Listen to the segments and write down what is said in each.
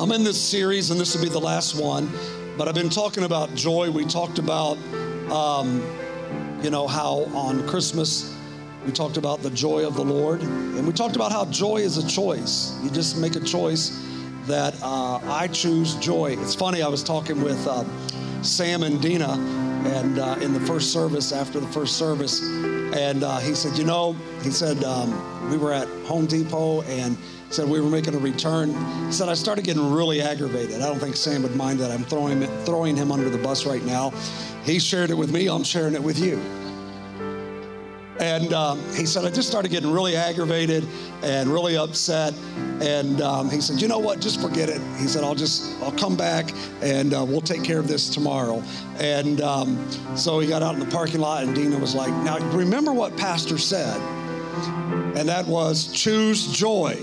I'm in this series, and this will be the last one, but I've been talking about joy. We talked about, um, you know, how on Christmas we talked about the joy of the Lord, and we talked about how joy is a choice. You just make a choice that uh, I choose joy. It's funny, I was talking with uh, Sam and Dina, and uh, in the first service, after the first service, and uh, he said, You know, he said, um, we were at Home Depot and said we were making a return. He said, I started getting really aggravated. I don't think Sam would mind that I'm throwing, throwing him under the bus right now. He shared it with me, I'm sharing it with you. And um, he said, I just started getting really aggravated and really upset. And um, he said, you know what? Just forget it. He said, I'll just, I'll come back and uh, we'll take care of this tomorrow. And um, so he got out in the parking lot and Dina was like, now remember what Pastor said. And that was choose joy.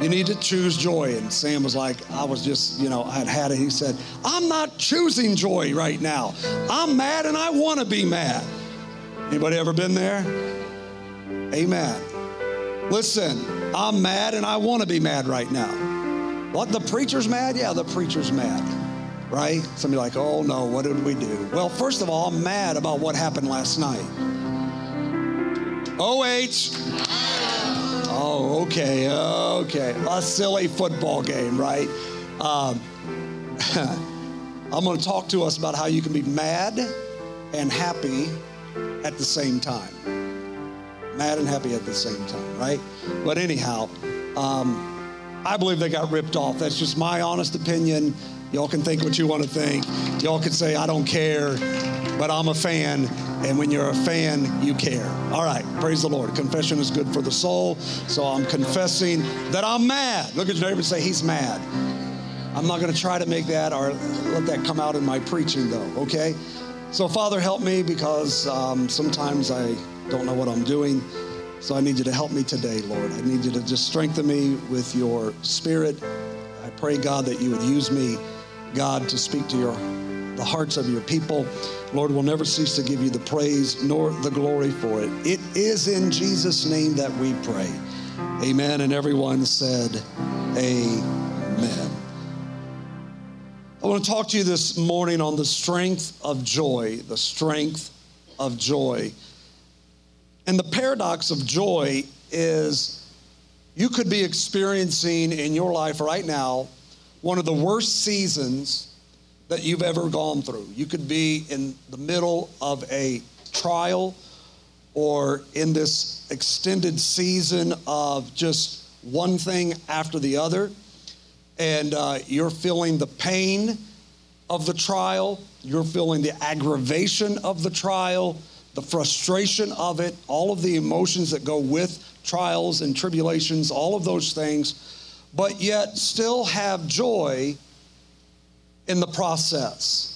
You need to choose joy. And Sam was like, I was just, you know, I had had it. He said, I'm not choosing joy right now. I'm mad and I want to be mad. Anybody ever been there? Amen. Listen, I'm mad and I want to be mad right now. What, the preacher's mad? Yeah, the preacher's mad, right? Somebody like, oh no, what did we do? Well, first of all, I'm mad about what happened last night. OH. Oh, okay, okay. A silly football game, right? Um, I'm going to talk to us about how you can be mad and happy at the same time. Mad and happy at the same time, right? But anyhow, um, I believe they got ripped off. That's just my honest opinion. Y'all can think what you want to think. Y'all can say, I don't care, but I'm a fan. And when you're a fan, you care. All right, praise the Lord. Confession is good for the soul. So I'm confessing that I'm mad. Look at your neighbor and say, He's mad. I'm not going to try to make that or let that come out in my preaching, though, okay? So, Father, help me because um, sometimes I don't know what I'm doing. So, I need you to help me today, Lord. I need you to just strengthen me with your spirit. I pray, God, that you would use me, God, to speak to your the hearts of your people. Lord, we'll never cease to give you the praise nor the glory for it. It is in Jesus' name that we pray. Amen. And everyone said, Amen. I want to talk to you this morning on the strength of joy, the strength of joy. And the paradox of joy is you could be experiencing in your life right now one of the worst seasons that you've ever gone through. You could be in the middle of a trial or in this extended season of just one thing after the other and uh, you're feeling the pain of the trial, you're feeling the aggravation of the trial, the frustration of it, all of the emotions that go with trials and tribulations, all of those things, but yet still have joy in the process.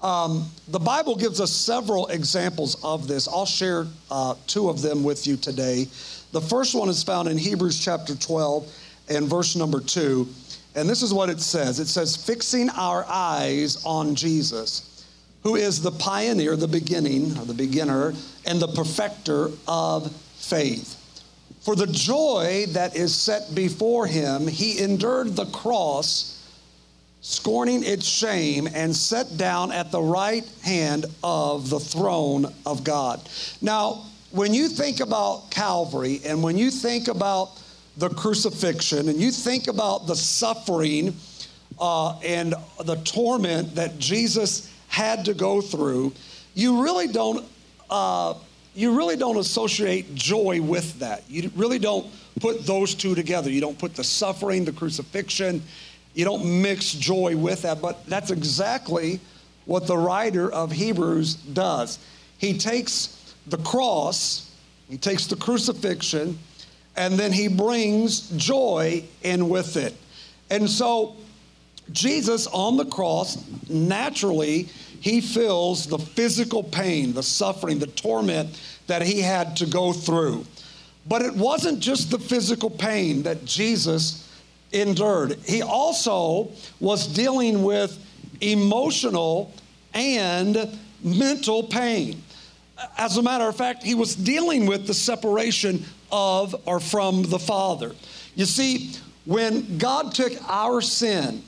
Um, the Bible gives us several examples of this. I'll share uh, two of them with you today. The first one is found in Hebrews chapter 12 and verse number 2. And this is what it says it says, fixing our eyes on Jesus, who is the pioneer, the beginning, or the beginner, and the perfecter of faith. For the joy that is set before him, he endured the cross, scorning its shame, and sat down at the right hand of the throne of God. Now, when you think about Calvary and when you think about the crucifixion and you think about the suffering uh, and the torment that Jesus had to go through, you really don't. Uh, you really don't associate joy with that. You really don't put those two together. You don't put the suffering, the crucifixion, you don't mix joy with that. But that's exactly what the writer of Hebrews does. He takes the cross, he takes the crucifixion, and then he brings joy in with it. And so, Jesus on the cross, naturally, he feels the physical pain, the suffering, the torment that he had to go through. But it wasn't just the physical pain that Jesus endured, he also was dealing with emotional and mental pain. As a matter of fact, he was dealing with the separation of or from the Father. You see, when God took our sin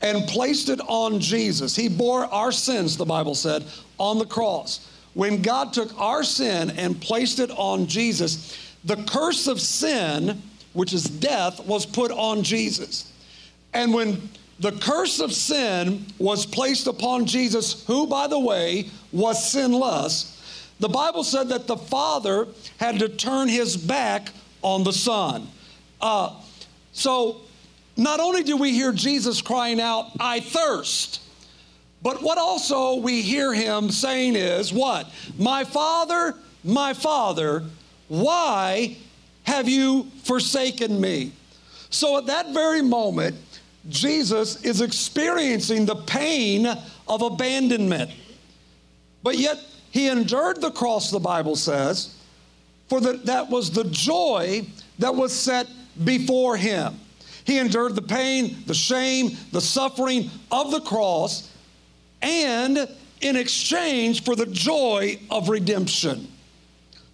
and placed it on Jesus, He bore our sins, the Bible said, on the cross. When God took our sin and placed it on Jesus, the curse of sin, which is death, was put on Jesus. And when the curse of sin was placed upon Jesus, who, by the way, was sinless, the Bible said that the Father had to turn his back on the Son. Uh, so, not only do we hear Jesus crying out, I thirst, but what also we hear him saying is, What? My Father, my Father, why have you forsaken me? So, at that very moment, Jesus is experiencing the pain of abandonment. But yet, he endured the cross, the Bible says, for the, that was the joy that was set before him. He endured the pain, the shame, the suffering of the cross, and in exchange for the joy of redemption.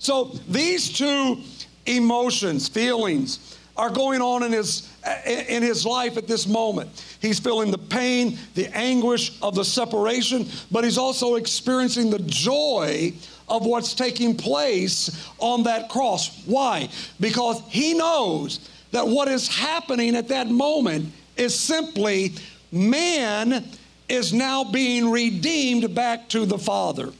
So these two emotions, feelings, are going on in his in his life at this moment. He's feeling the pain, the anguish of the separation, but he's also experiencing the joy of what's taking place on that cross. Why? Because he knows that what is happening at that moment is simply man is now being redeemed back to the Father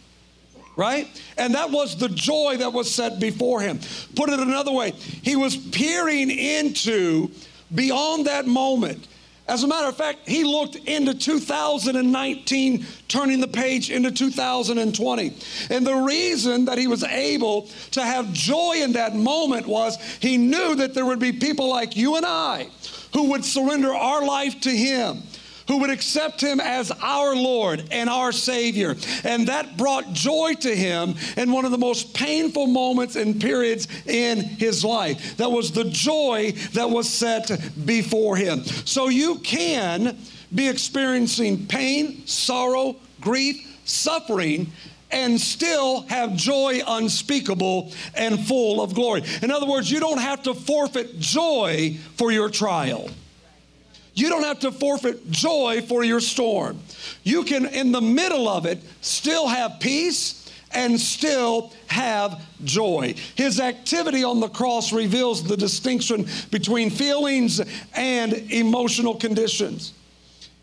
right? And that was the joy that was set before him. Put it another way, he was peering into beyond that moment. As a matter of fact, he looked into 2019, turning the page into 2020. And the reason that he was able to have joy in that moment was he knew that there would be people like you and I who would surrender our life to him who would accept him as our Lord and our Savior. And that brought joy to him in one of the most painful moments and periods in his life. That was the joy that was set before him. So you can be experiencing pain, sorrow, grief, suffering and still have joy unspeakable and full of glory. In other words, you don't have to forfeit joy for your trial. You don't have to forfeit joy for your storm. You can, in the middle of it, still have peace and still have joy. His activity on the cross reveals the distinction between feelings and emotional conditions.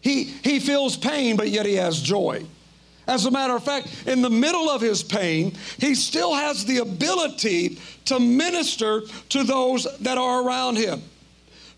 He, he feels pain, but yet he has joy. As a matter of fact, in the middle of his pain, he still has the ability to minister to those that are around him.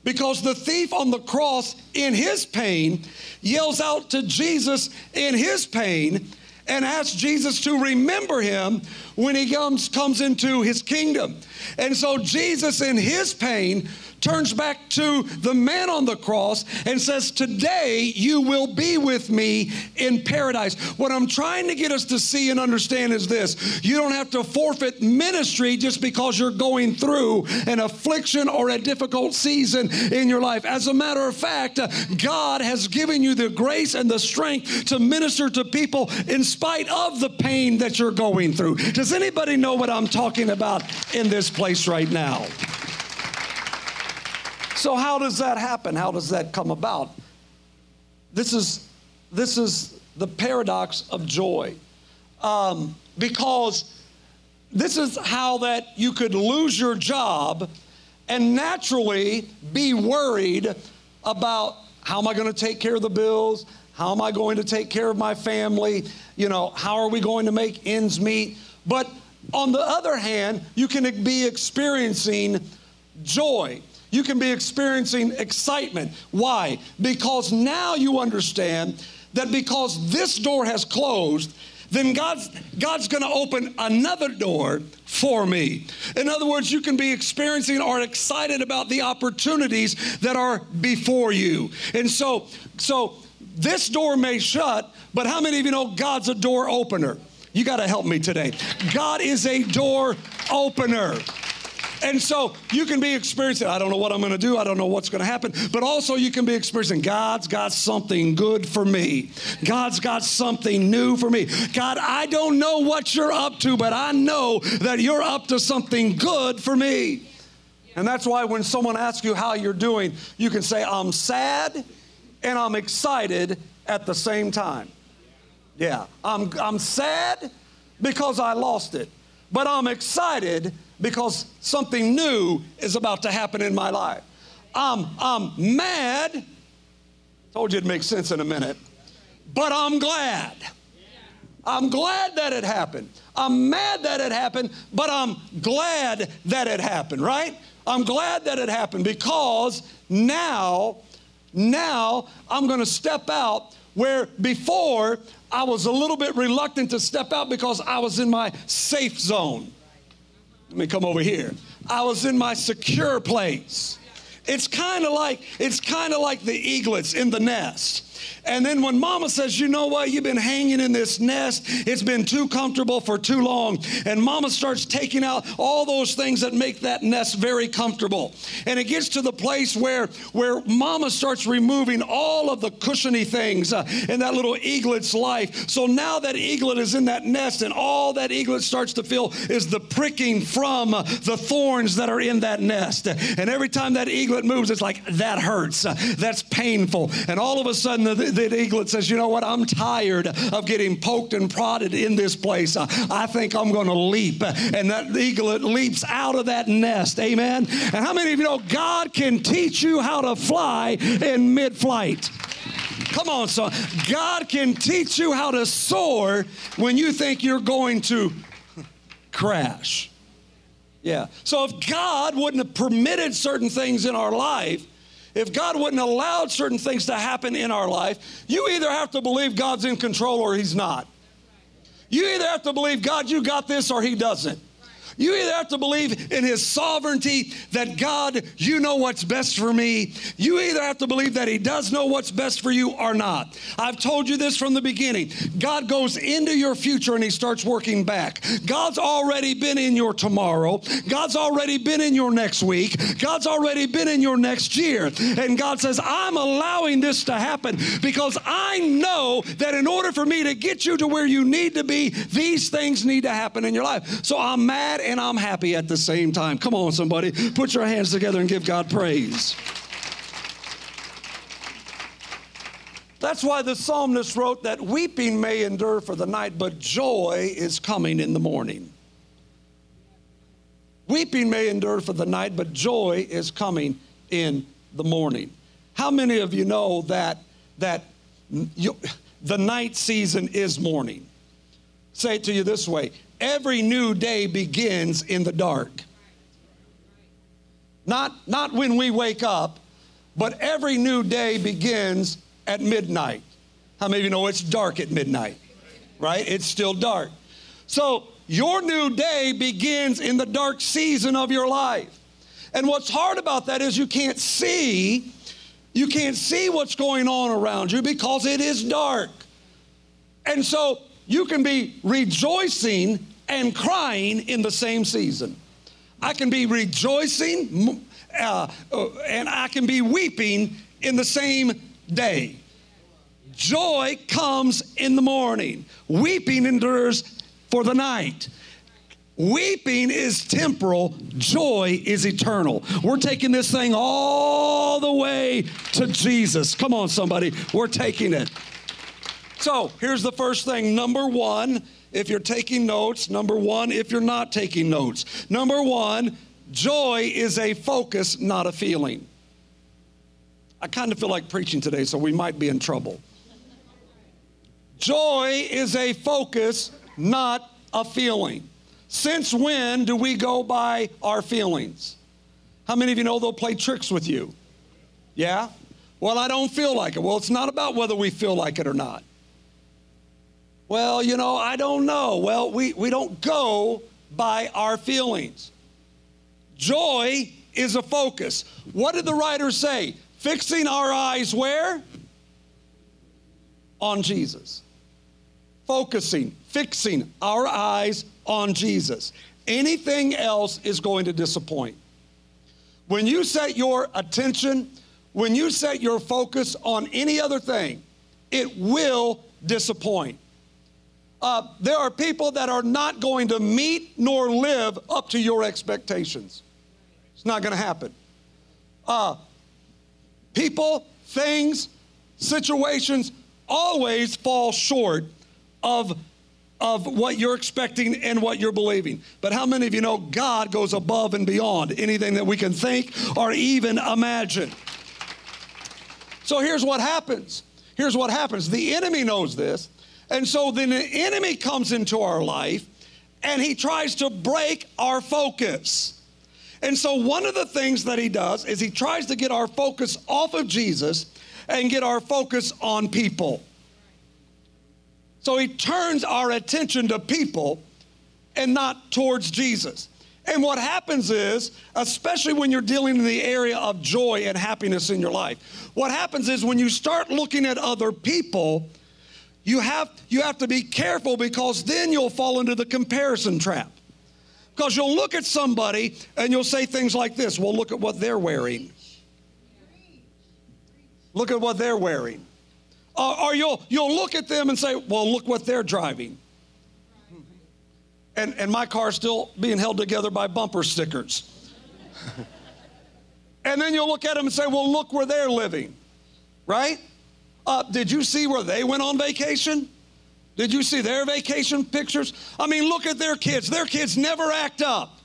Because the thief on the cross, in his pain, yells out to Jesus in his pain and asks Jesus to remember him when he comes, comes into his kingdom. And so, Jesus, in his pain, turns back to the man on the cross and says, Today you will be with me in paradise. What I'm trying to get us to see and understand is this you don't have to forfeit ministry just because you're going through an affliction or a difficult season in your life. As a matter of fact, uh, God has given you the grace and the strength to minister to people in spite of the pain that you're going through. Anybody know what I'm talking about in this place right now? So, how does that happen? How does that come about? This is, this is the paradox of joy. Um, because this is how that you could lose your job and naturally be worried about how am I going to take care of the bills? How am I going to take care of my family? You know, how are we going to make ends meet? But on the other hand, you can be experiencing joy you can be experiencing excitement. Why? Because now you understand that because this door has closed, then God's, God's to open another door for me. In other words, you can be experiencing or excited about the opportunities that are before you. And so, so this door may shut, but how many of you know God's a door opener? You got to help me today. God is a door opener. And so you can be experiencing, I don't know what I'm going to do, I don't know what's going to happen, but also you can be experiencing, God's got something good for me. God's got something new for me. God, I don't know what you're up to, but I know that you're up to something good for me. And that's why when someone asks you how you're doing, you can say, I'm sad and I'm excited at the same time. Yeah, I'm, I'm sad because I lost it, but I'm excited because something new is about to happen in my life. I'm, I'm mad. Told you it'd make sense in a minute, but I'm glad. I'm glad that it happened. I'm mad that it happened, but I'm glad that it happened, right? I'm glad that it happened because now, now I'm going to step out where before I was a little bit reluctant to step out because I was in my safe zone. Let me come over here. I was in my secure place. It's kind of like it's kind of like the eaglets in the nest. And then when mama says, you know what, you've been hanging in this nest, it's been too comfortable for too long. And mama starts taking out all those things that make that nest very comfortable. And it gets to the place where, where mama starts removing all of the cushiony things uh, in that little eaglet's life. So now that eaglet is in that nest, and all that eaglet starts to feel is the pricking from uh, the thorns that are in that nest. And every time that eaglet moves, it's like, that hurts. That's painful. And all of a sudden, the, that eaglet says, You know what? I'm tired of getting poked and prodded in this place. I think I'm going to leap. And that eaglet leaps out of that nest. Amen. And how many of you know God can teach you how to fly in mid flight? Come on, son. God can teach you how to soar when you think you're going to crash. Yeah. So if God wouldn't have permitted certain things in our life, if God wouldn't allow certain things to happen in our life, you either have to believe God's in control or He's not. You either have to believe God, you got this, or He doesn't. You either have to believe in His sovereignty that God, you know what's best for me. You either have to believe that He does know what's best for you or not. I've told you this from the beginning. God goes into your future and He starts working back. God's already been in your tomorrow, God's already been in your next week, God's already been in your next year. And God says, I'm allowing this to happen because I know that in order for me to get you to where you need to be, these things need to happen in your life. So I'm mad and I'm happy at the same time. Come on, somebody. Put your hands together and give God praise. That's why the psalmist wrote that weeping may endure for the night, but joy is coming in the morning. Weeping may endure for the night, but joy is coming in the morning. How many of you know that that you, the night season is morning? Say it to you this way every new day begins in the dark. Not, not when we wake up, but every new day begins at midnight. How many of you know it's dark at midnight? Right? It's still dark. So your new day begins in the dark season of your life. And what's hard about that is you can't see, you can't see what's going on around you because it is dark. And so you can be rejoicing and crying in the same season. I can be rejoicing uh, uh, and I can be weeping in the same day. Joy comes in the morning, weeping endures for the night. Weeping is temporal, joy is eternal. We're taking this thing all the way to Jesus. Come on, somebody, we're taking it. So here's the first thing. Number one, if you're taking notes. Number one, if you're not taking notes. Number one, joy is a focus, not a feeling. I kind of feel like preaching today, so we might be in trouble. Joy is a focus, not a feeling. Since when do we go by our feelings? How many of you know they'll play tricks with you? Yeah? Well, I don't feel like it. Well, it's not about whether we feel like it or not. Well, you know, I don't know. Well, we, we don't go by our feelings. Joy is a focus. What did the writer say? Fixing our eyes where? On Jesus. Focusing, fixing our eyes on Jesus. Anything else is going to disappoint. When you set your attention, when you set your focus on any other thing, it will disappoint uh, there are people that are not going to meet nor live up to your expectations. It's not going to happen. Uh, people, things, situations always fall short of, of what you're expecting and what you're believing. But how many of you know God goes above and beyond anything that we can think or even imagine? So here's what happens. Here's what happens. The enemy knows this. And so then the enemy comes into our life and he tries to break our focus. And so one of the things that he does is he tries to get our focus off of Jesus and get our focus on people. So he turns our attention to people and not towards Jesus. And what happens is, especially when you're dealing in the area of joy and happiness in your life, what happens is when you start looking at other people, you have, you have to be careful because then you'll fall into the comparison trap. Because you'll look at somebody and you'll say things like this well, look at what they're wearing. Look at what they're wearing. Uh, or you'll, you'll look at them and say, well, look what they're driving. And, and my car's still being held together by bumper stickers. and then you'll look at them and say, well, look where they're living, right? Uh, did you see where they went on vacation? Did you see their vacation pictures? I mean, look at their kids. Their kids never act up.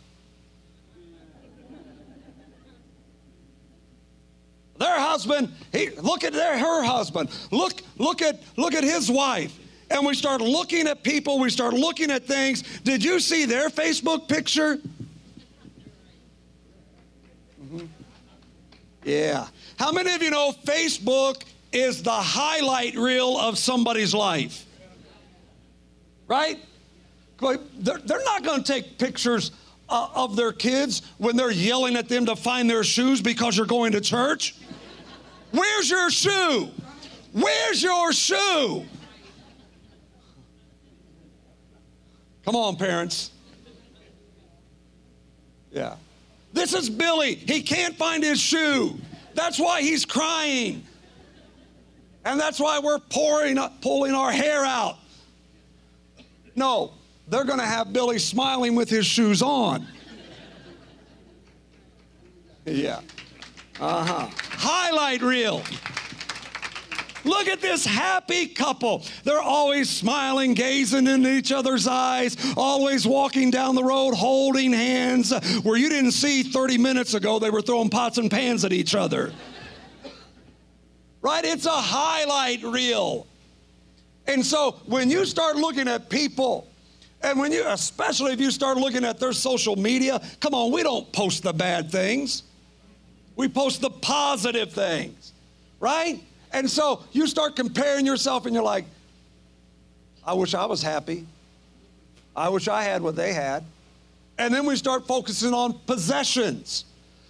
Their husband, he, look at their her husband. Look, look at look at his wife. And we start looking at people, we start looking at things. Did you see their Facebook picture? Mm-hmm. Yeah. How many of you know Facebook is the highlight reel of somebody's life? Right? They're, not going to take pictures uh, of their kids when they're yelling at them to find their shoes because you're going to church. Where's your shoe? Where's your shoe? Come on, parents. Yeah. This is Billy. He can't find his shoe. That's why he's crying. And that's why we're pouring, pulling our hair out. No, they're going to have Billy smiling with his shoes on. Yeah. Uh huh. Highlight reel. Look at this happy couple. They're always smiling, gazing into each other's eyes, always walking down the road, holding hands, where you didn't see 30 minutes ago they were throwing pots and pans at each other. Right? It's a highlight reel. And so when you start looking at people, and when you, especially if you start looking at their social media, come on, we don't post the bad things. We post the positive things, right? And so you start comparing yourself and you're like, I wish I was happy. I wish I had what they had. And then we start focusing on possessions.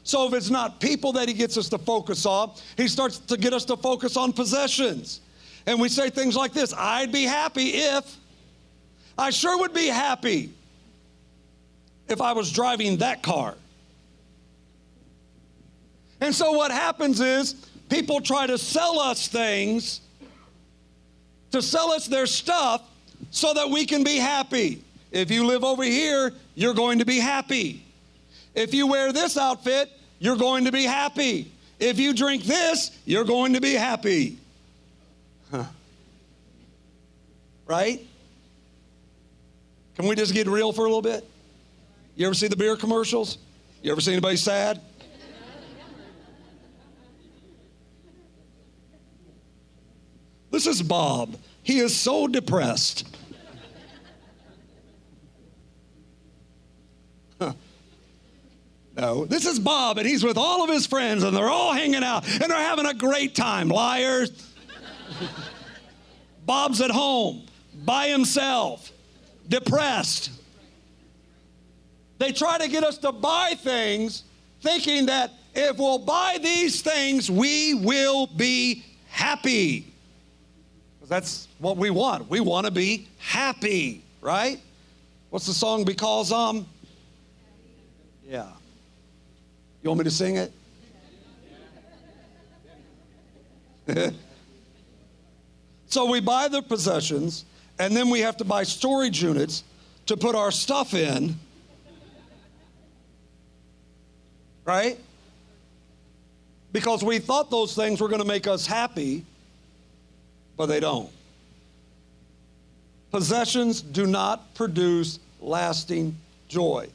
So if it's not people that he gets us to focus on, he starts to get us to focus on possessions. And we say things like this I'd be happy if, I sure would be happy if I was driving that car. And so what happens is people try to sell us things, to sell us their stuff so that we can be happy. If you live over here, you're going to be happy. If you wear this outfit, you're going to be happy. If you drink this, you're going to be happy. Huh. Right? Can we just get real for a little bit? You ever see the beer commercials? You ever see anybody sad? This is Bob. He is so depressed. No, this is Bob, and he's with all of his friends, and they're all hanging out, and they're having a great time. Liars. Bob's at home by himself, depressed. They try to get us to buy things thinking that if we'll buy these things, we will be happy. That's what we want. We want to be happy, right? What's the song because um? Yeah. You want me to sing it? so we buy the possessions, and then we have to buy storage units to put our stuff in. right? Because we thought those things were going to make us happy, but they don't. Possessions do not produce lasting joy.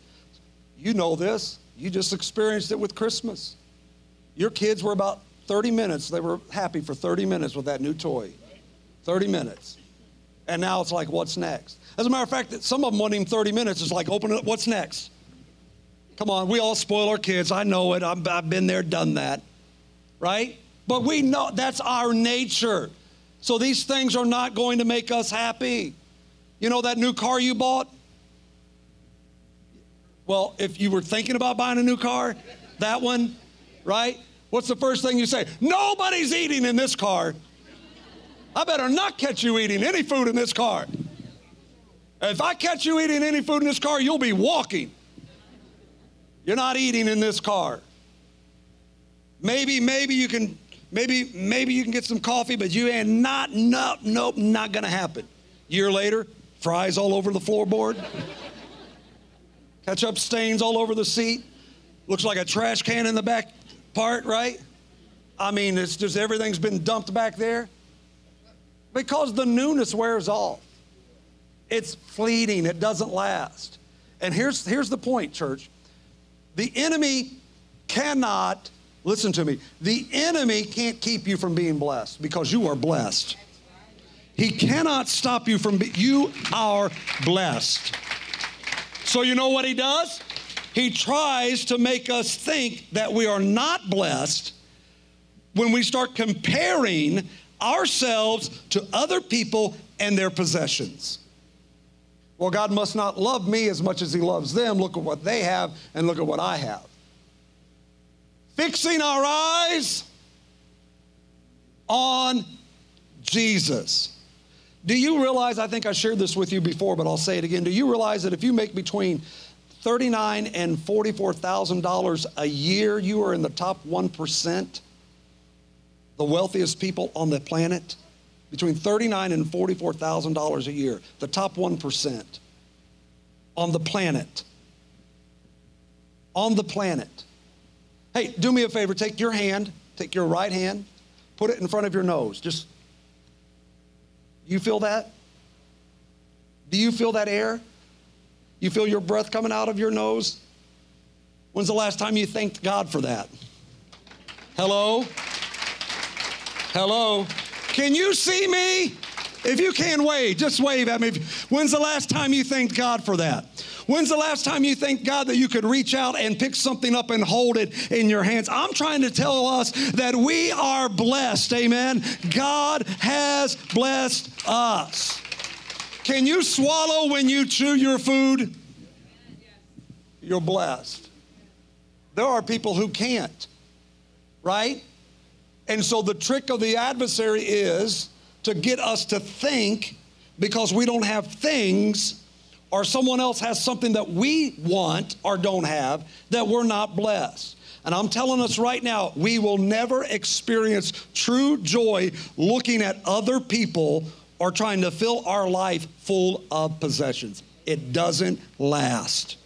You know this. You just experienced it with Christmas. Your kids were about 30 minutes, they were happy for 30 minutes with that new toy. 30 minutes. And now it's like, what's next? As a matter of fact, some of them want him 30 minutes. It's like, open it, up, what's next? Come on, we all spoil our kids. I know it. i have been there, done that. Right? But we know that's our nature. So these things are not going to make us happy. You know that new car you bought? Well, if you were thinking about buying a new car, that one, right? What's the first thing you say? Nobody's eating in this car. I better not catch you eating any food in this car. If I catch you eating any food in this car, you'll be walking. You're not eating in this car. Maybe, maybe you can, maybe, maybe you can get some coffee, but you ain't not, nope, nope, not gonna happen. Year later, fries all over the floorboard, ketchup stains all over the seat, looks like a trash can in the back part, right? I mean, it's just everything's been dumped back there because the newness wears off. It's fleeting, it doesn't last. And here's, here's the point, church the enemy cannot, listen to me, the enemy can't keep you from being blessed because you are blessed. He cannot stop you from, be, you are blessed. So you know what he does? He tries to make us think that we are not blessed when we start comparing ourselves to other people and their possessions. Well, God must not love me as much as He loves them. Look at what they have and look at what I have. Fixing our eyes on Jesus. Do you realize, I think I shared this with you before, but I'll say it again. Do you realize that if you make between 39 and $44,000 a year, you are in the top 1%, the wealthiest people on the planet? between 39 and $44,000 a year, the top 1% on the planet. On the planet. Hey, do me a favor, take your hand, take your right hand, put it in front of your nose. Just, you feel that? Do you feel that air? You feel your breath coming out of your nose? When's the last time you thanked God for that? Hello? Hello? Can you see me? If you can't wave, just wave at me. When's the last time you thanked God for that? When's the last time you thanked God that you could reach out and pick something up and hold it in your hands? I'm trying to tell us that we are blessed. Amen. God has blessed us. Can you swallow when you chew your food? You're blessed. There are people who can't, right? And so the trick of the adversary is to get us to think because we don't have things or someone else has something that we want or don't have that we're not blessed. And I'm telling us right now, we will never experience true joy looking at other people or trying to fill our life full of possessions. It doesn't last.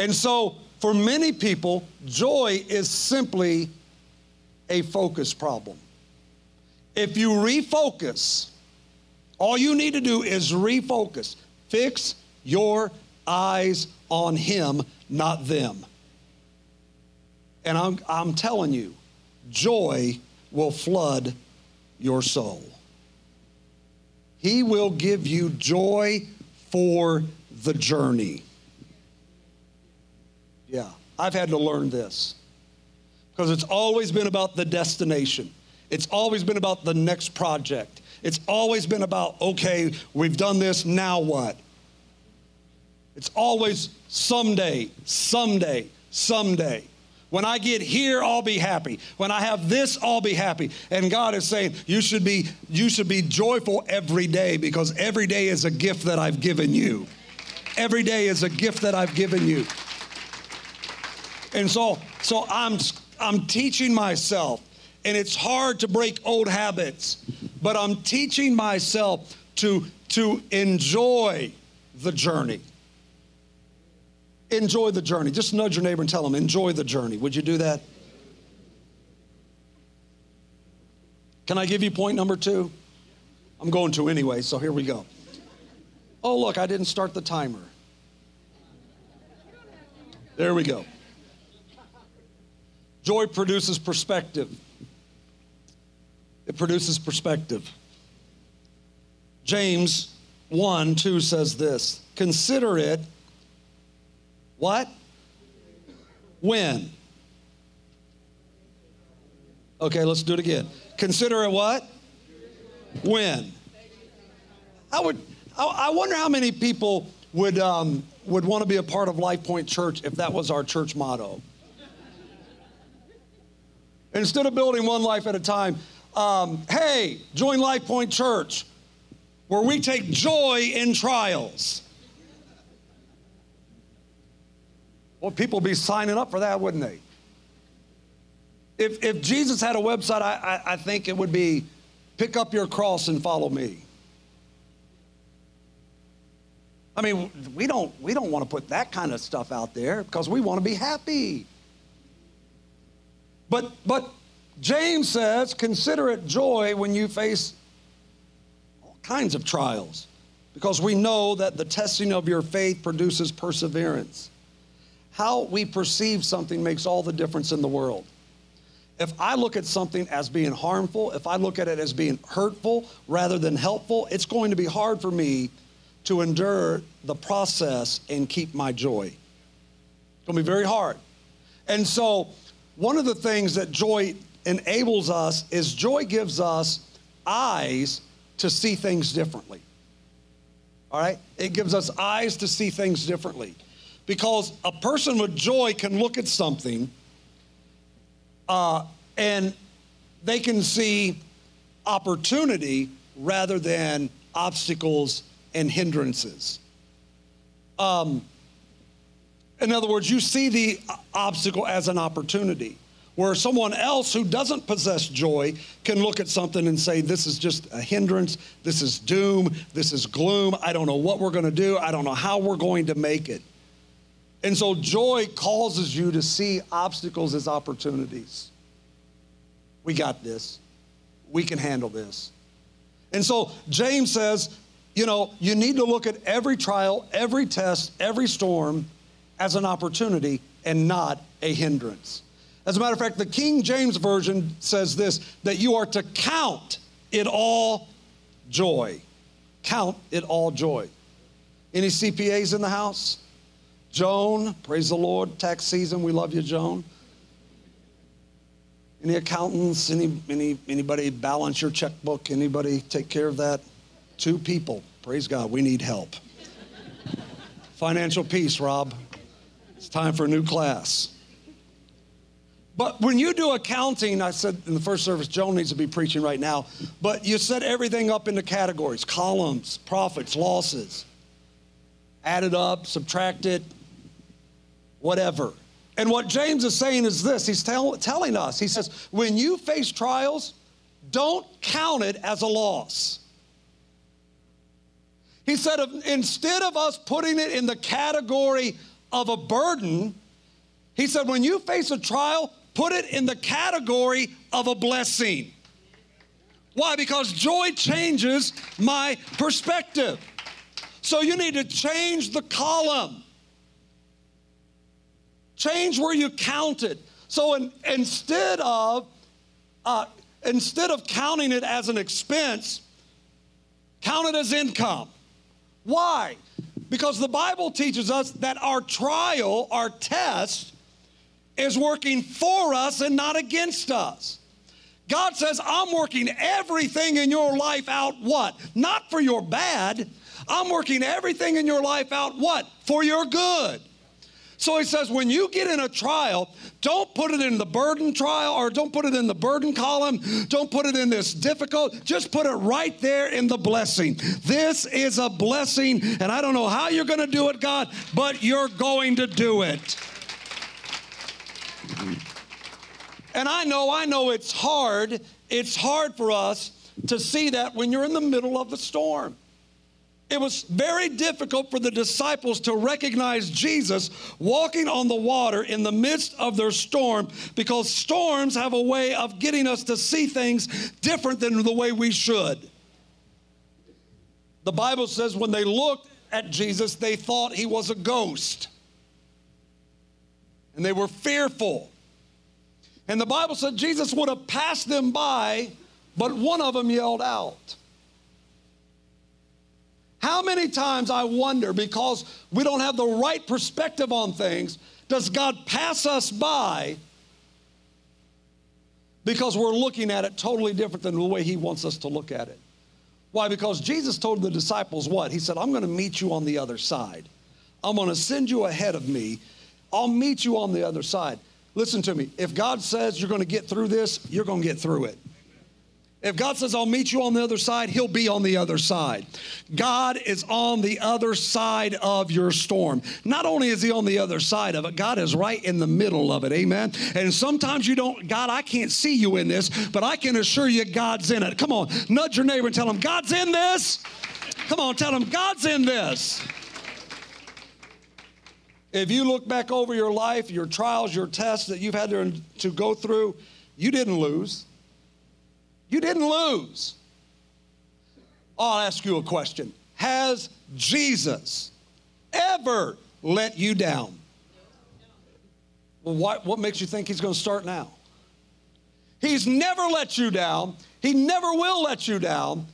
And so, for many people, joy is simply a focus problem. If you refocus, all you need to do is refocus. Fix your eyes on Him, not them. And I'm, I'm telling you, joy will flood your soul. He will give you joy for the journey. Yeah, I've had to learn this because it's always been about the destination. It's always been about the next project. It's always been about, okay, we've done this, now what? It's always someday, someday, someday. When I get here, I'll be happy. When I have this, I'll be happy. And God is saying, you should be, you should be joyful every day because every day is a gift that I've given you. Every day is a gift that I've given you. And so, so I'm I'm teaching myself, and it's hard to break old habits, but I'm teaching myself to, to enjoy the journey. Enjoy the journey. Just nudge your neighbor and tell them, enjoy the journey. Would you do that? Can I give you point number two? I'm going to anyway, so here we go. Oh, look, I didn't start the timer. There we go. Joy produces perspective. It produces perspective. James 1 2 says this Consider it what? When? Okay, let's do it again. Consider it what? When? I would. I wonder how many people would um, would want to be a part of Life Point Church if that was our church motto. Instead of building one life at a time, um, hey, join Life Point Church, where we take joy in trials. Well, people be signing up for that, wouldn't they? If, if Jesus had a website, I, I, I think it would be pick up your cross and follow me. I mean, we don't, we don't want to put that kind of stuff out there because we want to be happy. But, but James says, consider it joy when you face all kinds of trials because we know that the testing of your faith produces perseverance. How we perceive something makes all the difference in the world. If I look at something as being harmful, if I look at it as being hurtful rather than helpful, it's going to be hard for me to endure the process and keep my joy. It's going to be very hard. And so, one of the things that joy enables us is joy gives us eyes to see things differently. All right? It gives us eyes to see things differently. Because a person with joy can look at something uh, and they can see opportunity rather than obstacles and hindrances. Um, in other words, you see the obstacle as an opportunity, where someone else who doesn't possess joy can look at something and say, This is just a hindrance, this is doom, this is gloom, I don't know what we're gonna do, I don't know how we're going to make it. And so joy causes you to see obstacles as opportunities. We got this. We can handle this. And so James says, you know, you need to look at every trial, every test, every storm as an opportunity and not a hindrance. As a matter of fact, the King James Version says this that you are to count it all joy. Count it all joy. Any CPAs in the house? Joan, praise the Lord, tax season, we love you, Joan. Any accountants, any, any, anybody balance your checkbook? Anybody take care of that? Two people, praise God, we need help. Financial peace, Rob. It's time for a new class. But when you do accounting, I said in the first service, Joan needs to be preaching right now, but you set everything up into categories columns, profits, losses, add it up, subtract it, whatever. And what James is saying is this He's tell, telling us, He says, when you face trials, don't count it as a loss. He said, instead of us putting it in the category of a burden, he said, when you face a trial, put it in the category of a blessing. Why? Because joy changes my perspective. So you need to change the column. Change where you count it. So in, instead of uh, instead of counting it as an expense, count it as income. Why? Because the Bible teaches us that our trial, our test, is working for us and not against us. God says, I'm working everything in your life out what? Not for your bad. I'm working everything in your life out what? For your good. So he says, when you get in a trial, don't put it in the burden trial or don't put it in the burden column. Don't put it in this difficult. Just put it right there in the blessing. This is a blessing, and I don't know how you're going to do it, God, but you're going to do it. And I know, I know it's hard. It's hard for us to see that when you're in the middle of the storm. it was very difficult for the disciples to recognize Jesus walking on the water in the midst of their storm because storms have a way of getting us to see things different than the way we should. The Bible says when they looked at Jesus, they thought he was a ghost. And they were fearful. And the Bible said Jesus would have passed them by, but one of them yelled out. How many times I wonder because we don't have the right perspective on things, does God pass us by because we're looking at it totally different than the way He wants us to look at it? Why? Because Jesus told the disciples what? He said, I'm going to meet you on the other side. I'm going to send you ahead of me. I'll meet you on the other side. Listen to me. If God says you're going to get through this, you're going to get through it. If God says, I'll meet you on the other side, He'll be on the other side. God is on the other side of your storm. Not only is He on the other side of it, God is right in the middle of it. Amen. And sometimes you don't, God, I can't see you in this, but I can assure you God's in it. Come on, nudge your neighbor and tell him, God's in this. Come on, tell him, God's in this. If you look back over your life, your trials, your tests that you've had to, to go through, you didn't lose. You didn't lose. I'll ask you a question Has Jesus ever let you down? What, what makes you think he's going to start now? He's never let you down. He never will let you down.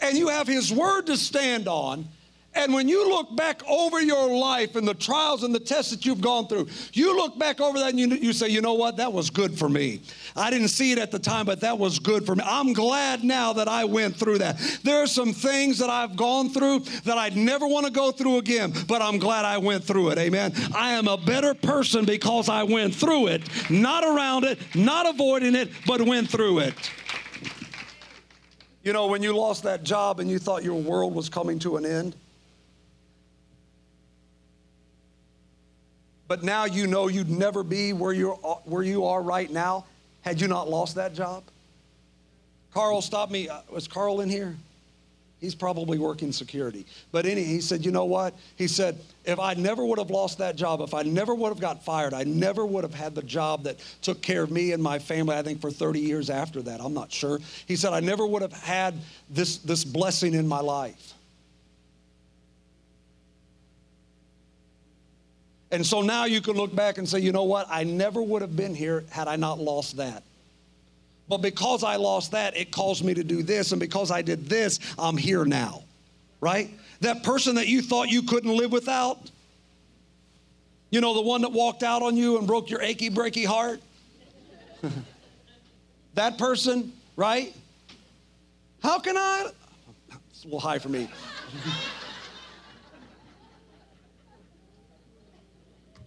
And you have his word to stand on. And when you look back over your life and the trials and the tests that you've gone through, you look back over that and you, you say, you know what? That was good for me. I didn't see it at the time, but that was good for me. I'm glad now that I went through that. There are some things that I've gone through that I'd never want to go through again, but I'm glad I went through it. Amen. I am a better person because I went through it, not around it, not avoiding it, but went through it. You know, when you lost that job and you thought your world was coming to an end, but now you know you'd never be where, you're, where you are right now had you not lost that job? Carl stopped me. Uh, was Carl in here? He's probably working security. But any, he said, you know what? He said, if I never would have lost that job, if I never would have got fired, I never would have had the job that took care of me and my family, I think for 30 years after that. I'm not sure. He said, I never would have had this, this blessing in my life. And so now you can look back and say, you know what? I never would have been here had I not lost that. But because I lost that, it caused me to do this. And because I did this, I'm here now. Right? That person that you thought you couldn't live without, you know, the one that walked out on you and broke your achy, breaky heart. that person, right? How can I? It's a little high for me.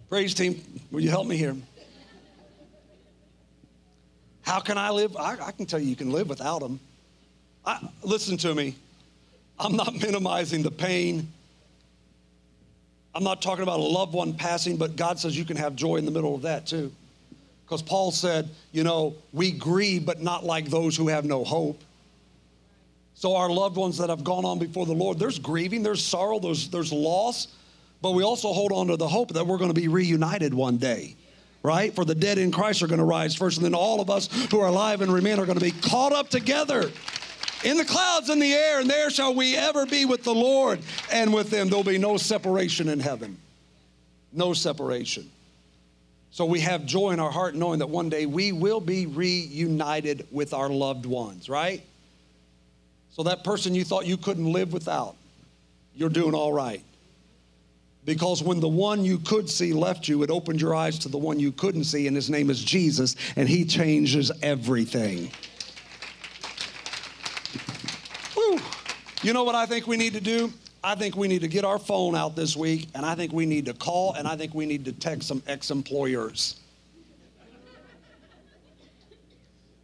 Praise team, will you help me here? How can I live? I, I can tell you, you can live without them. I, listen to me. I'm not minimizing the pain. I'm not talking about a loved one passing, but God says you can have joy in the middle of that too. Because Paul said, you know, we grieve, but not like those who have no hope. So, our loved ones that have gone on before the Lord, there's grieving, there's sorrow, there's, there's loss, but we also hold on to the hope that we're going to be reunited one day right? For the dead in Christ are going to rise first, and then all of us who are alive and remain are going to be caught up together in the clouds in the air, and there shall we ever be with the Lord and with them. There'll be no separation in heaven. No separation. So we have joy in our heart knowing that one day we will be reunited with our loved ones, right? So that person you thought you couldn't live without, you're doing all right. Because when the one you could see left you, it opened your eyes to the one you couldn't see, and his name is Jesus, and he changes everything. Woo. You know what I think we need to do? I think we need to get our phone out this week, and I think we need to call, and I think we need to text some ex employers.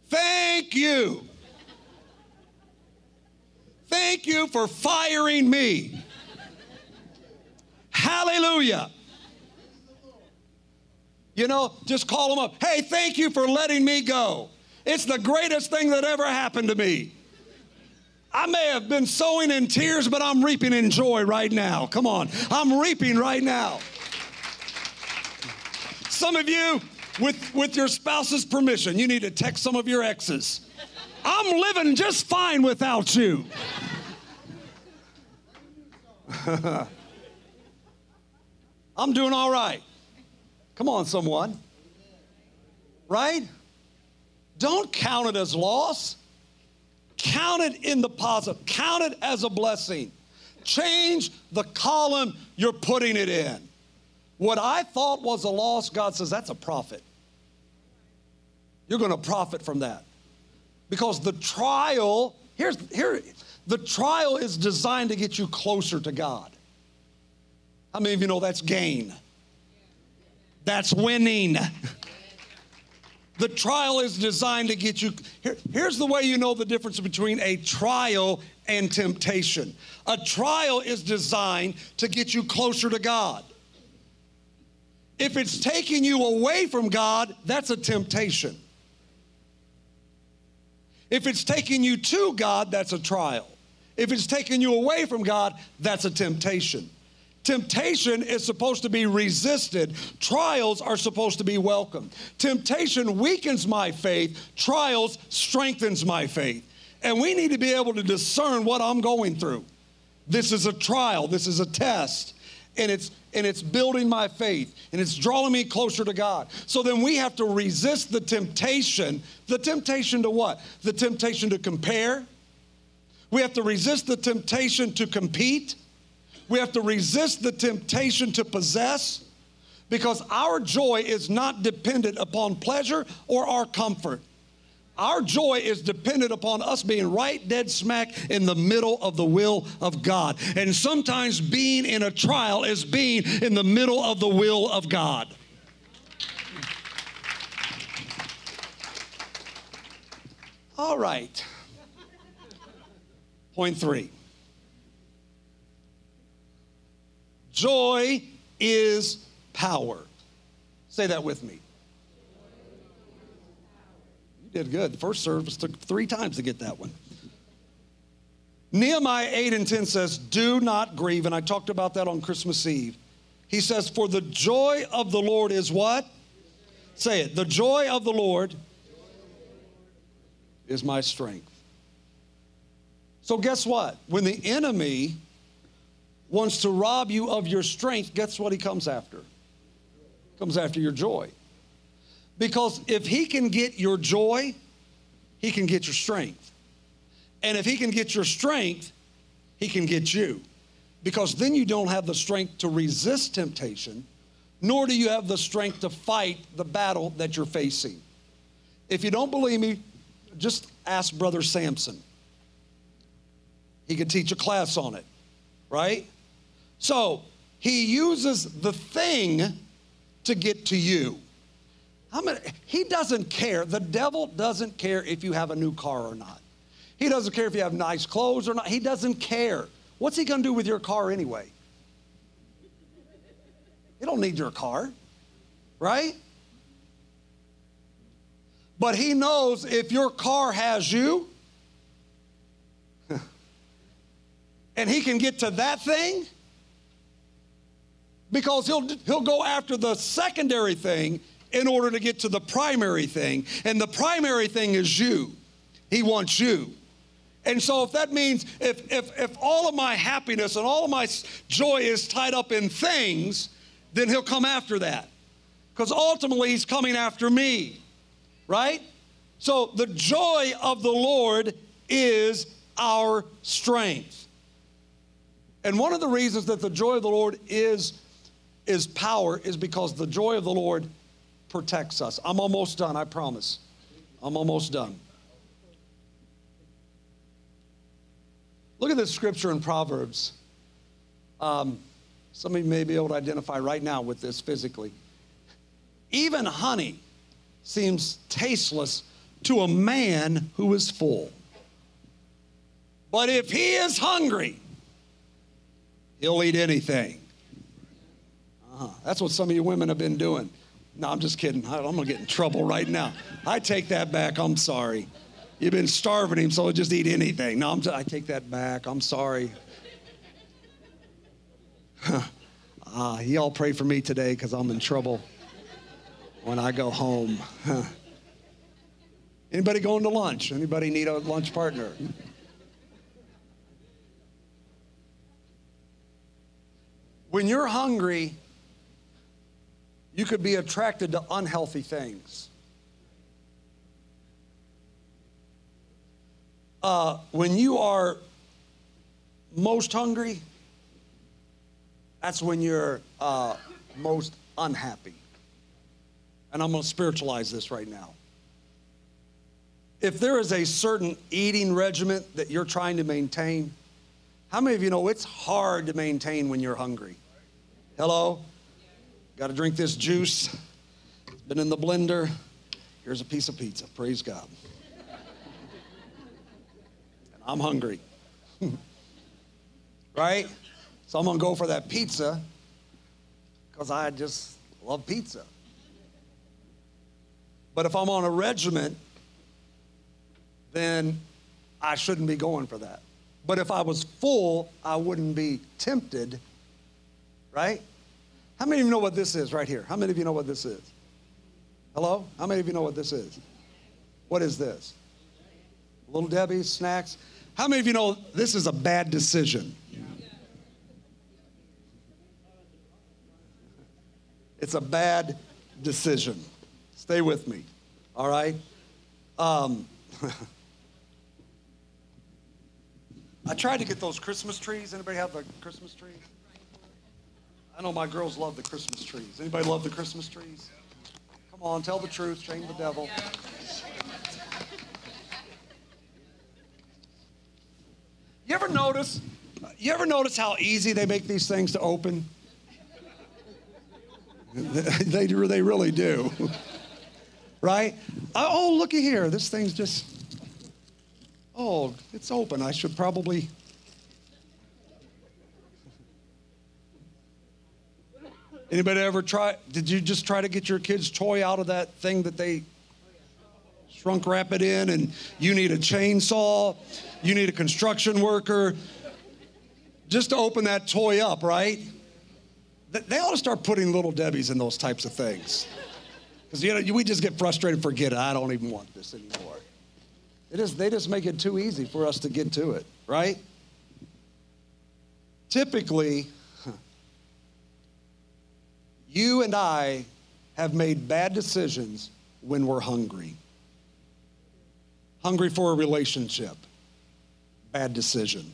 Thank you. Thank you for firing me. Hallelujah. You know, just call them up. Hey, thank you for letting me go. It's the greatest thing that ever happened to me. I may have been sowing in tears, but I'm reaping in joy right now. Come on. I'm reaping right now. Some of you, with, with your spouse's permission, you need to text some of your exes. I'm living just fine without you. I'm doing all right. Come on, someone. Right? Don't count it as loss. Count it in the positive. Count it as a blessing. Change the column you're putting it in. What I thought was a loss, God says that's a profit. You're going to profit from that. Because the trial, here's here, the trial is designed to get you closer to God. How many of you know that's gain? That's winning. The trial is designed to get you. Here, here's the way you know the difference between a trial and temptation. A trial is designed to get you closer to God. If it's taking you away from God, that's a temptation. If it's taking you to God, that's a trial. If it's taking you away from God, that's a temptation. Temptation is supposed to be resisted. Trials are supposed to be welcomed. Temptation weakens my faith. Trials strengthens my faith. And we need to be able to discern what I'm going through. This is a trial. This is a test. And it's and it's building my faith and it's drawing me closer to God. So then we have to resist the temptation. The temptation to what? The temptation to compare. We have to resist the temptation to compete. We have to resist the temptation to possess because our joy is not dependent upon pleasure or our comfort. Our joy is dependent upon us being right dead smack in the middle of the will of God. And sometimes being in a trial is being in the middle of the will of God. All right. Point three. Joy is power. Say that with me. You did good. The first service took three times to get that one. Nehemiah 8 and 10 says, Do not grieve. And I talked about that on Christmas Eve. He says, For the joy of the Lord is what? Say it. The joy of the Lord is my strength. So, guess what? When the enemy wants to rob you of your strength, guess what he comes after? Comes after your joy. Because if he can get your joy, he can get your strength. And if he can get your strength, he can get you. Because then you don't have the strength to resist temptation, nor do you have the strength to fight the battle that you're facing. If you don't believe me, just ask Brother Samson. He could teach a class on it, right? So he uses the thing to get to you. Many, he doesn't care. The devil doesn't care if you have a new car or not. He doesn't care if you have nice clothes or not. He doesn't care. What's he going to do with your car anyway? He don't need your car, right? But he knows if your car has you, and he can get to that thing, because he'll, he'll go after the secondary thing in order to get to the primary thing. And the primary thing is you. He wants you. And so if that means if, if, if all of my happiness and all of my joy is tied up in things, then he'll come after that. Because ultimately he's coming after me, right? So the joy of the Lord is our strength. And one of the reasons that the joy of the Lord is is power is because the joy of the Lord protects us. I'm almost done, I promise. I'm almost done. Look at this scripture in Proverbs. Um, some of you may be able to identify right now with this physically. Even honey seems tasteless to a man who is full. But if he is hungry, he'll eat anything. Uh-huh. That's what some of you women have been doing. No, I'm just kidding. I'm going to get in trouble right now. I take that back. I'm sorry. You've been starving him, so he'll just eat anything. No, I'm t- I take that back. I'm sorry. uh, y'all pray for me today because I'm in trouble when I go home. Huh. Anybody going to lunch? Anybody need a lunch partner? When you're hungry, you could be attracted to unhealthy things. Uh, when you are most hungry, that's when you're uh, most unhappy. And I'm going to spiritualize this right now. If there is a certain eating regimen that you're trying to maintain, how many of you know it's hard to maintain when you're hungry? Hello? Got to drink this juice. It's been in the blender. Here's a piece of pizza. Praise God. And I'm hungry. right? So I'm going to go for that pizza because I just love pizza. But if I'm on a regiment, then I shouldn't be going for that. But if I was full, I wouldn't be tempted, right? How many of you know what this is right here? How many of you know what this is? Hello? How many of you know what this is? What is this? Little Debbie, snacks. How many of you know this is a bad decision? It's a bad decision. Stay with me, all right? Um, I tried to get those Christmas trees. Anybody have the Christmas trees? I know my girls love the Christmas trees. Anybody love the Christmas trees? Come on, tell the truth, shame the devil. You ever notice? You ever notice how easy they make these things to open? they, they really do. right? Uh, oh, looky here. This thing's just, oh, it's open. I should probably. Anybody ever try? Did you just try to get your kid's toy out of that thing that they shrunk wrap it in and you need a chainsaw, you need a construction worker just to open that toy up, right? They ought to start putting little Debbie's in those types of things. Because you know, we just get frustrated, forget it. I don't even want this anymore. It is, they just make it too easy for us to get to it, right? Typically, you and I have made bad decisions when we're hungry. Hungry for a relationship, bad decision.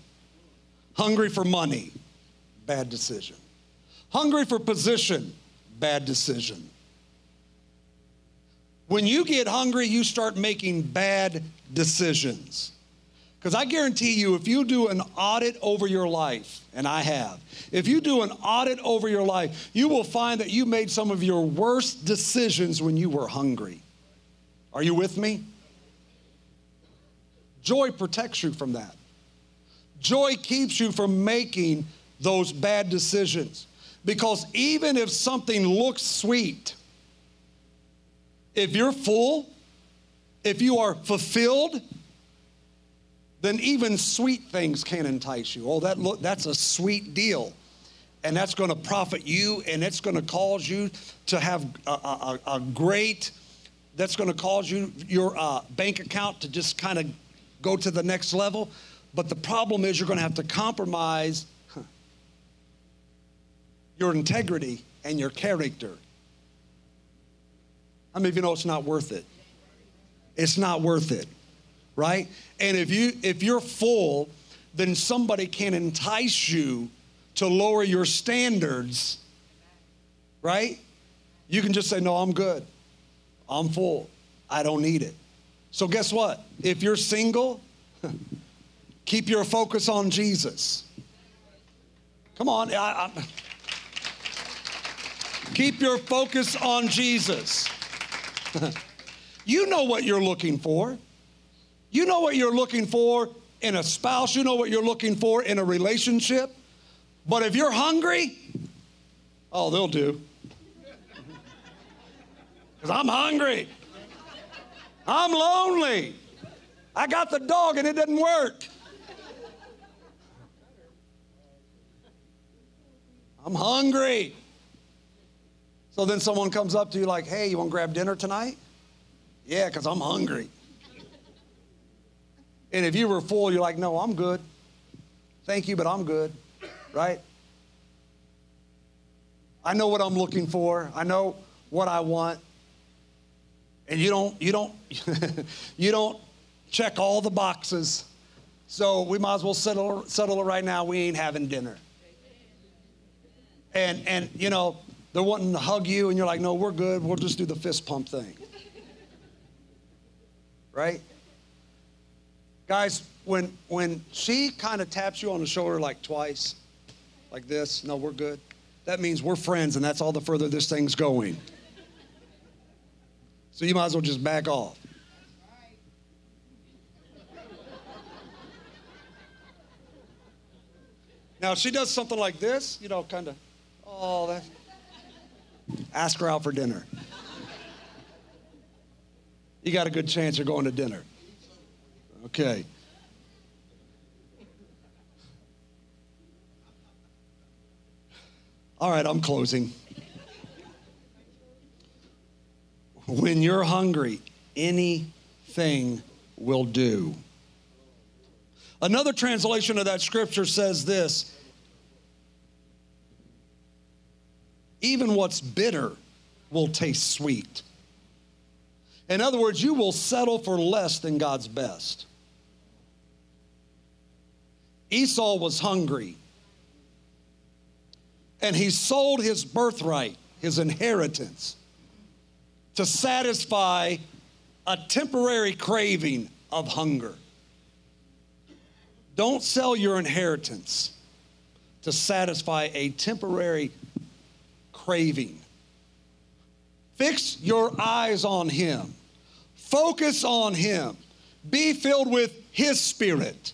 Hungry for money, bad decision. Hungry for position, bad decision. When you get hungry, you start making bad decisions. Because I guarantee you, if you do an audit over your life, and I have, if you do an audit over your life, you will find that you made some of your worst decisions when you were hungry. Are you with me? Joy protects you from that. Joy keeps you from making those bad decisions. Because even if something looks sweet, if you're full, if you are fulfilled, then even sweet things can entice you. Oh, that look, that's a sweet deal. And that's going to profit you, and it's going to cause you to have a, a, a great, that's going to cause you, your uh, bank account to just kind of go to the next level. But the problem is you're going to have to compromise your integrity and your character many of you know it's not worth it? It's not worth it, right? And if you if you're full, then somebody can entice you to lower your standards, right? You can just say, "No, I'm good. I'm full. I don't need it." So guess what? If you're single, keep your focus on Jesus. Come on, I, I, keep your focus on Jesus. you know what you're looking for. You know what you're looking for in a spouse, you know what you're looking for in a relationship. But if you're hungry, oh, they'll do. Because I'm hungry. I'm lonely. I got the dog and it didn't work. I'm hungry. So then someone comes up to you like, hey, you want to grab dinner tonight? Yeah, because I'm hungry. And if you were full, you're like, no, I'm good. Thank you, but I'm good, right? I know what I'm looking for. I know what I want. And you don't, you don't, you don't check all the boxes. So we might as well settle, settle it right now. We ain't having dinner. And, and, you know, they're wanting to hug you, and you're like, no, we're good. We'll just do the fist pump thing. Right? Guys, when, when she kind of taps you on the shoulder like twice, like this, no, we're good. That means we're friends, and that's all the further this thing's going. So you might as well just back off. Now, if she does something like this, you know, kind of, oh, that. Ask her out for dinner. You got a good chance you're going to dinner. Okay. All right, I'm closing. When you're hungry, anything will do. Another translation of that scripture says this even what's bitter will taste sweet. In other words, you will settle for less than God's best. Esau was hungry, and he sold his birthright, his inheritance, to satisfy a temporary craving of hunger. Don't sell your inheritance to satisfy a temporary craving. Fix your eyes on Him, focus on Him, be filled with His Spirit,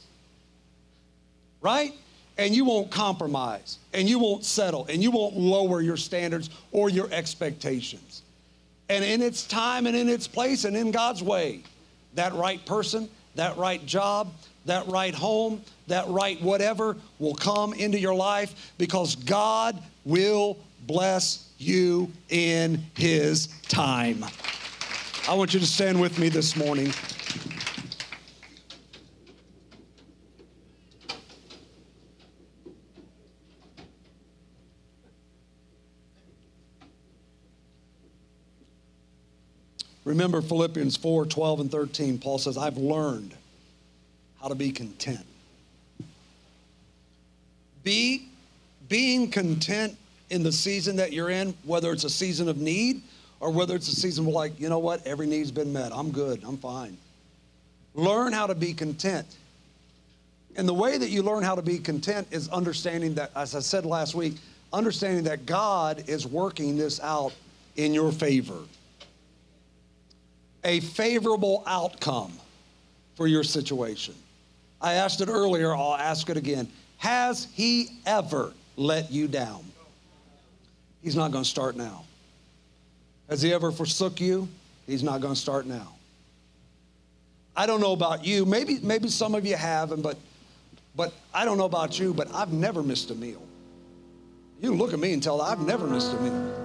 right? And you won't compromise, and you won't settle, and you won't lower your standards or your expectations. And in its time and in its place and in God's way, that right person, that right job, that right home, that right whatever will come into your life because God will bless you in His time. I want you to stand with me this morning. Remember Philippians 4 12 and 13. Paul says, I've learned how to be content. Be, being content in the season that you're in, whether it's a season of need or whether it's a season where, like, you know what, every need's been met. I'm good. I'm fine. Learn how to be content. And the way that you learn how to be content is understanding that, as I said last week, understanding that God is working this out in your favor. A favorable outcome for your situation. I asked it earlier, I'll ask it again. Has He ever let you down? He's not going to start now. Has he ever forsook you? He's not going to start now. I don't know about you. Maybe, maybe some of you have, and but, but I don't know about you, but I've never missed a meal. You look at me and tell I've never missed a meal.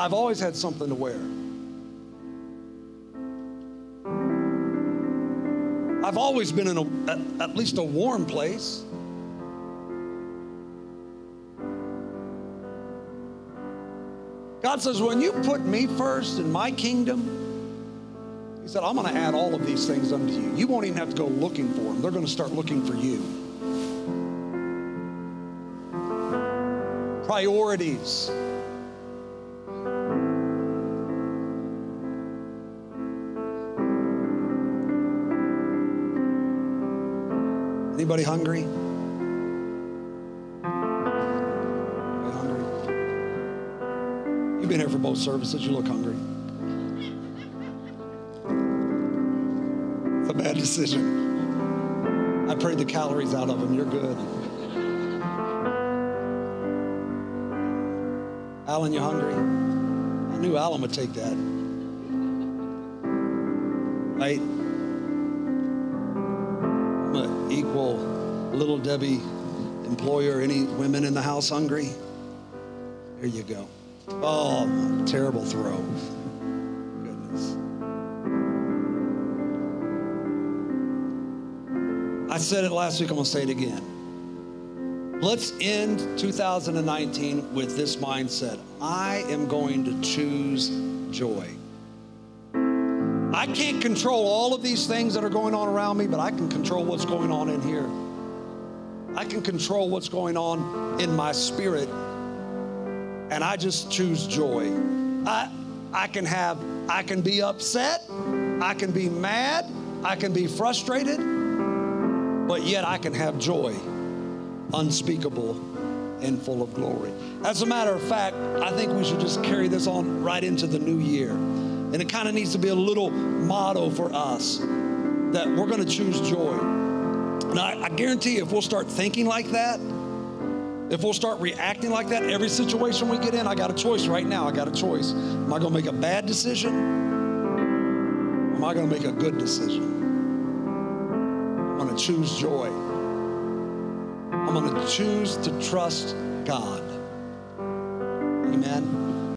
I've always had something to wear. I've always been in a, at, at least a warm place. God says, when you put me first in my kingdom, He said, I'm going to add all of these things unto you. You won't even have to go looking for them, they're going to start looking for you. Priorities. Anybody hungry? You hungry? You've been here for both services. You look hungry. It's a bad decision. I prayed the calories out of them. You're good. Alan, you hungry? I knew Alan would take that. right? Equal little Debbie employer. Any women in the house hungry? There you go. Oh, terrible throw. Goodness. I said it last week, I'm going to say it again. Let's end 2019 with this mindset I am going to choose joy. I can't control all of these things that are going on around me, but I can control what's going on in here. I can control what's going on in my spirit, and I just choose joy. I, I can have, I can be upset, I can be mad, I can be frustrated, but yet I can have joy, unspeakable and full of glory. As a matter of fact, I think we should just carry this on right into the new year. And it kind of needs to be a little motto for us that we're going to choose joy. And I, I guarantee if we'll start thinking like that, if we'll start reacting like that, every situation we get in, I got a choice right now. I got a choice. Am I going to make a bad decision? Am I going to make a good decision? I'm going to choose joy. I'm going to choose to trust God. Amen.